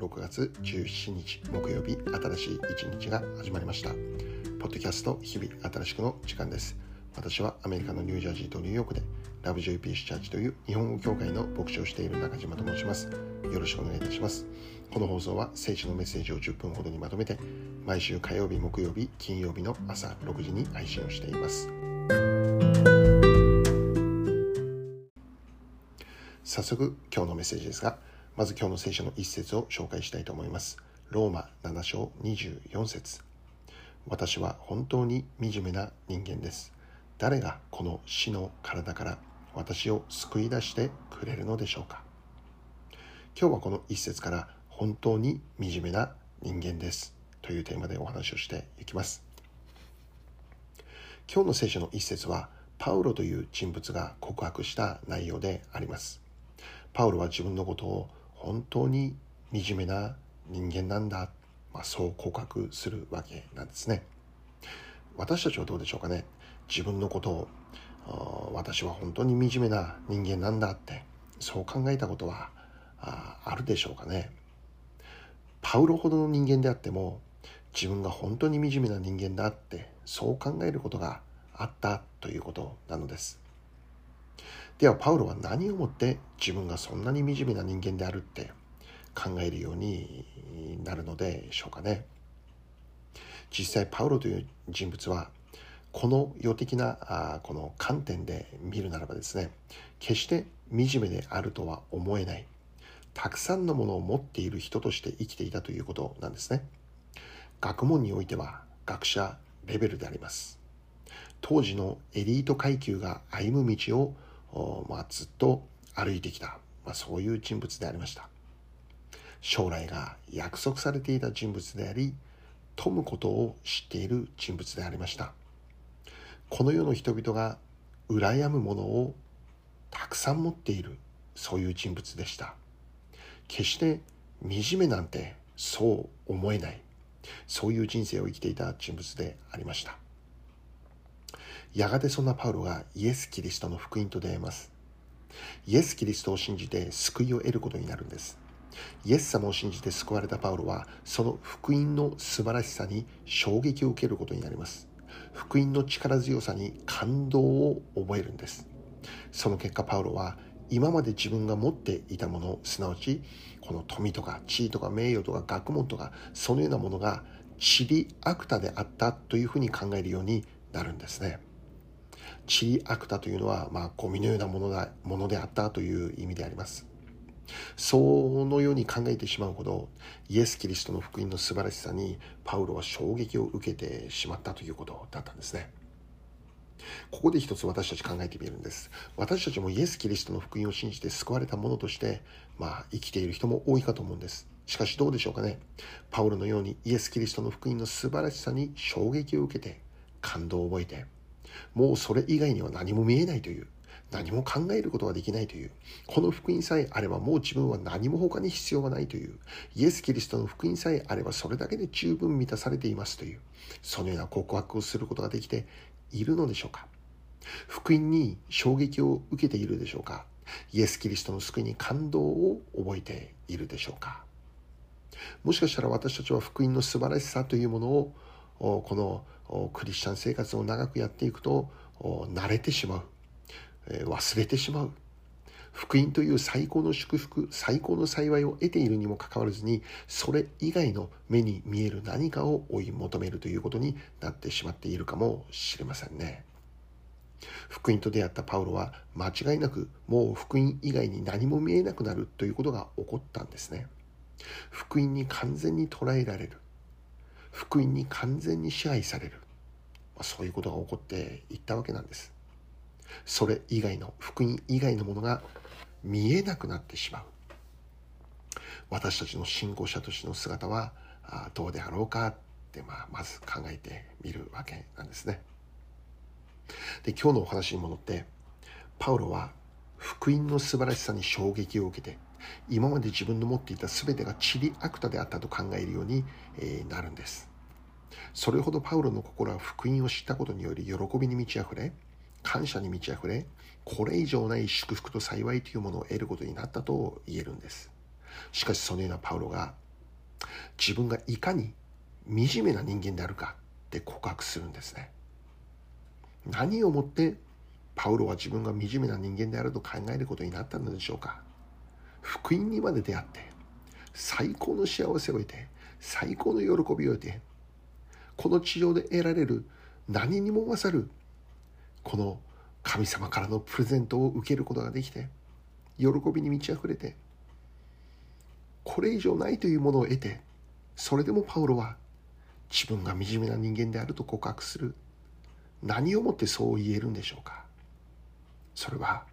6月17日木曜日新しい一日が始まりました。ポッドキャスト日々新しくの時間です。私はアメリカのニュージャージーとニューヨークでラブジョイピースチャーチという日本語協会の牧師をしている中島と申します。よろしくお願いいたします。この放送は聖書のメッセージを10分ほどにまとめて毎週火曜日木曜日金曜日の朝6時に配信をしています。早速今日のメッセージですがまず今日の聖書の一節を紹介したいと思います。ローマ7章24節。私は本当に惨めな人間です。誰がこの死の体から私を救い出してくれるのでしょうか。今日はこの一節から本当に惨めな人間です。というテーマでお話をしていきます。今日の聖書の一節はパウロという人物が告白した内容であります。パウロは自分のことを本当に惨めな人間なんだ、まあ、そう告白するわけなんですね。私たちはどうでしょうかね。自分のことを私は本当に惨めな人間なんだってそう考えたことはあるでしょうかね。パウロほどの人間であっても自分が本当に惨めな人間だってそう考えることがあったということなのです。ではパウロは何をもって自分がそんなに惨めな人間であるって考えるようになるのでしょうかね。実際パウロという人物はこの世的なあこの観点で見るならばですね決して惨めであるとは思えない。たくさんのものを持っている人として生きていたということなんですね。学問においては学者レベルであります。当時のエリート階級が歩む道をまあ、ずっと歩いてきた、まあ、そういう人物でありました。将来が約束されていた人物であり富むことを知っている人物でありました。この世の人々が羨むものをたくさん持っているそういう人物でした。決して惨めなんてそう思えない。そういう人生を生きていた人物でありました。やがてそんなパウロがイエス・キリストの福音と出会います。イエス・キリストを信じて救いを得ることになるんです。イエス様を信じて救われたパウロは、その福音の素晴らしさに衝撃を受けることになります。福音の力強さに感動を覚えるんです。その結果、パウロは今まで自分が持っていたもの、すなわち、この富とか地位とか名誉とか学問とか、そのようなものが、チリアクタであったというふうに考えるようになるんですね。チリアクタというのは、まあ、ゴミのようなものだものであったという意味であります。そのように考えてしまうほどイエス・キリストの福音の素晴らしさにパウロは衝撃を受けてしまったということだったんですね。ここで一つ私たち考えてみるんです。私たちもイエス・キリストの福音を信じて救われた者として、まあ、生きている人も多いかと思うんです。しかしどうでしょうかね。パウロのようにイエス・キリストの福音の素晴らしさに衝撃を受けて、感動を覚えて、もうそれ以外には何も見えないという、何も考えることができないという、この福音さえあればもう自分は何も他に必要がないという、イエス・キリストの福音さえあればそれだけで十分満たされていますという、そのような告白をすることができているのでしょうか？福音に衝撃を受けているでしょうか？イエス・キリストの救いに感動を覚えているでしょうか？もしかしたら私たちは福音の素晴らしさというものをこのクリスチャン生活を長くやっていくと慣れてしまう。忘れてしまう。福音という最高の祝福最高の幸いを得ているにもかかわらずにそれ以外の目に見える何かを追い求めるということになってしまっているかもしれませんね。福音と出会ったパウロは間違いなくもう福音以外に何も見えなくなるということが起こったんですね。福音に完全に捉えられる。福音に完全に支配される、そういうことが起こっていったわけなんです。それ以外の福音以外のものが見えなくなってしまう。私たちの信仰者としての姿はどうであろうかって、まあ、まず考えてみるわけなんですね。で今日のお話に戻ってパウロは福音の素晴らしさに衝撃を受けて今まで自分の持っていた全てがチリアクタであったと考えるようになるんです。それほどパウロの心は福音を知ったことにより喜びに満ち溢れ感謝に満ち溢れこれ以上ない祝福と幸いというものを得ることになったと言えるんです。しかしそのようなパウロが自分がいかに惨めな人間であるかって告白するんですね。何をもってパウロは自分が惨めな人間であると考えることになったのでしょうか。福音にまで出会って最高の幸せを得て最高の喜びを得てこの地上で得られる何にも勝るこの神様からのプレゼントを受けることができて喜びに満ち溢れてこれ以上ないというものを得てそれでもパウロは自分が惨めな人間であると告白する。何をもってそう言えるんでしょうか。それは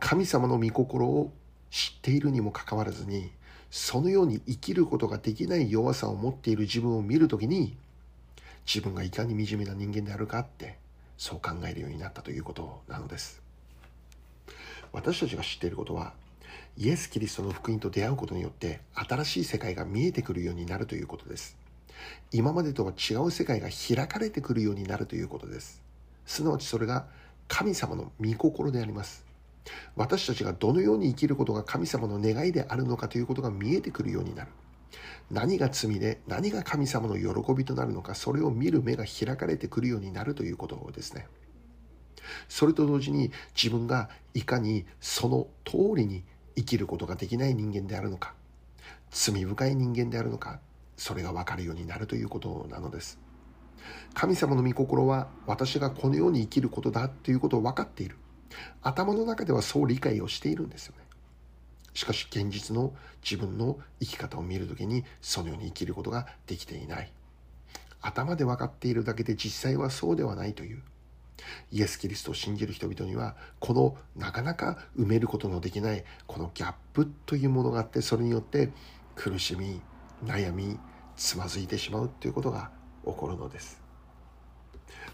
神様の御心を知っているにもかかわらずにそのように生きることができない弱さを持っている自分を見るときに自分がいかに惨めな人間であるかってそう考えるようになったということなのです。私たちが知っていることはイエス・キリストの福音と出会うことによって新しい世界が見えてくるようになるということです。今までとは違う世界が開かれてくるようになるということです。すなわちそれが神様の御心であります。私たちがどのように生きることが神様の願いであるのかということが見えてくるようになる。何が罪で何が神様の喜びとなるのかそれを見る目が開かれてくるようになるということですね。それと同時に自分がいかにその通りに生きることができない人間であるのか罪深い人間であるのかそれが分かるようになるということなのです。神様の御心は私がこのように生きることだということを分かっている。頭の中ではそう理解をしているんですよね。しかし現実の自分の生き方を見るときにそのように生きることができていない。頭で分かっているだけで実際はそうではないという。イエス・キリストを信じる人々にはこのなかなか埋めることのできないこのギャップというものがあってそれによって苦しみ悩みつまずいてしまうということが起こるのです。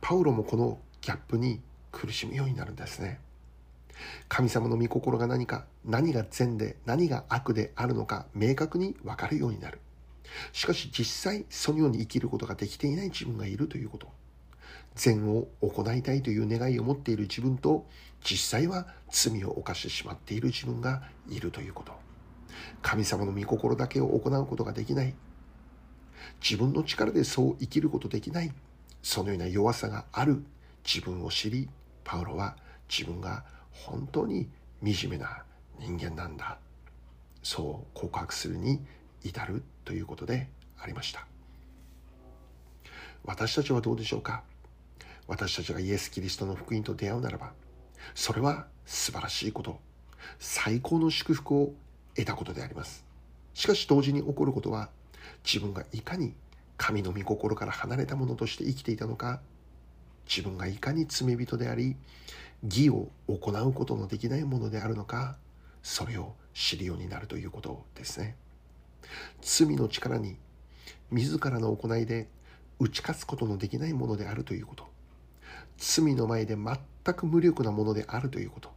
パウロもこのギャップに苦しむようになるんですね。神様の御心が何か何が善で何が悪であるのか明確に分かるようになる。しかし実際そのように生きることができていない自分がいるということ。善を行いたいという願いを持っている自分と実際は罪を犯してしまっている自分がいるということ。神様の御心だけを行うことができない。自分の力でそう生きることできない。そのような弱さがある自分を知りパウロは自分が本当に惨めな人間なんだ。そう告白するに至るということでありました。私たちはどうでしょうか？私たちがイエス・キリストの福音と出会うならばそれは素晴らしいこと。最高の祝福を得たことであります。しかし同時に起こることは自分がいかに神の御心から離れたものとして生きていたのか自分がいかに罪人であり義を行うことのできないものであるのかそれを知るようになるということですね。罪の力に自らの行いで打ち勝つことのできないものであるということ。罪の前で全く無力なものであるということ。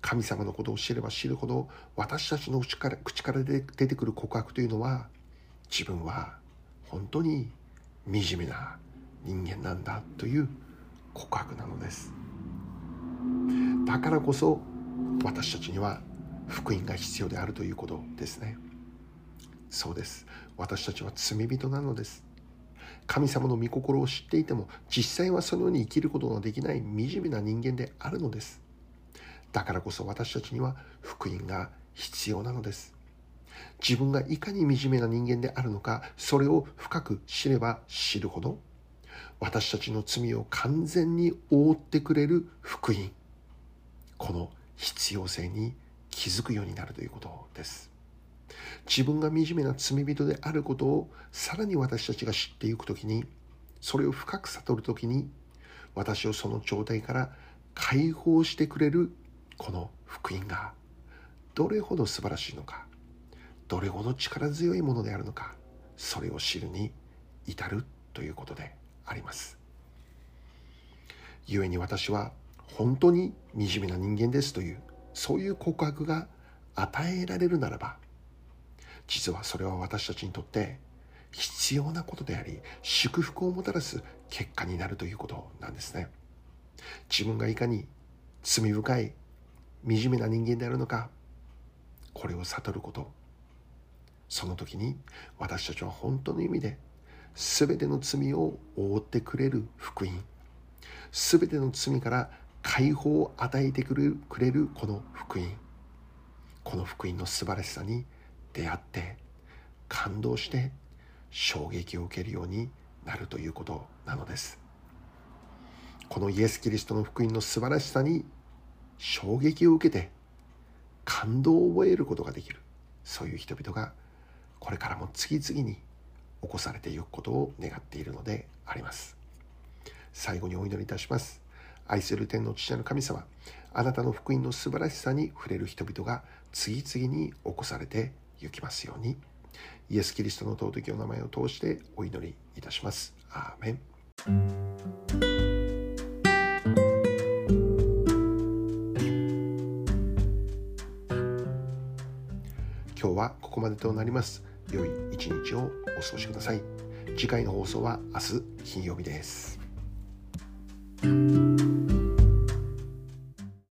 神様のことを知れば知るほど私たちの口から口から出てくる告白というのは自分は本当に惨めな人間なんだという告白なのです。だからこそ私たちには福音が必要であるということですね。そうです。私たちは罪人なのです。神様の御心を知っていても実際はそのように生きることができない惨めな人間であるのです。だからこそ私たちには福音が必要なのです。自分がいかに惨めな人間であるのかそれを深く知れば知るほど私たちの罪を完全に覆ってくれる福音。この必要性に気づくようになるということです。自分が惨めな罪人であることをさらに私たちが知っていく時にそれを深く悟る時に私をその状態から解放してくれるこの福音がどれほど素晴らしいのかどれほど力強いものであるのかそれを知るに至るということであります。故に私は本当に惨めな人間ですというそういう告白が与えられるならば実はそれは私たちにとって必要なことであり祝福をもたらす結果になるということなんですね。自分がいかに罪深い惨めな人間であるのかこれを悟ること。その時に私たちは本当の意味で全ての罪を覆ってくれる福音。全ての罪から解放を与えてくれるくれるこの福音。この福音の素晴らしさに出会って感動して衝撃を受けるようになるということなのです。このイエス・キリストの福音の素晴らしさに衝撃を受けて感動を覚えることができる。そういう人々がこれからも次々に起こされていくことを願っているのであります。最後にお祈りいたします。愛する天の父なる神様あなたの福音の素晴らしさに触れる人々が次々に起こされて行きますように。イエス・キリストの尊きお名前を通してお祈りいたします。アーメン。今日はここまでとなります。良い一日を。お過ごしください。次回の放送は明日金曜日です。thank you